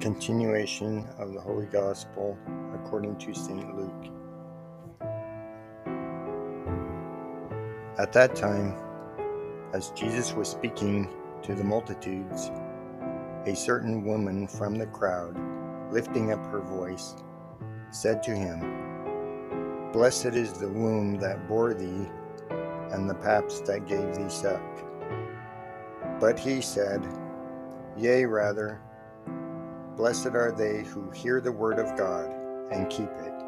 Continuation of the Holy Gospel according to St. Luke. At that time, as Jesus was speaking to the multitudes, a certain woman from the crowd, lifting up her voice, said to him, Blessed is the womb that bore thee, and the paps that gave thee suck. But he said, Yea, rather, Blessed are they who hear the word of God and keep it.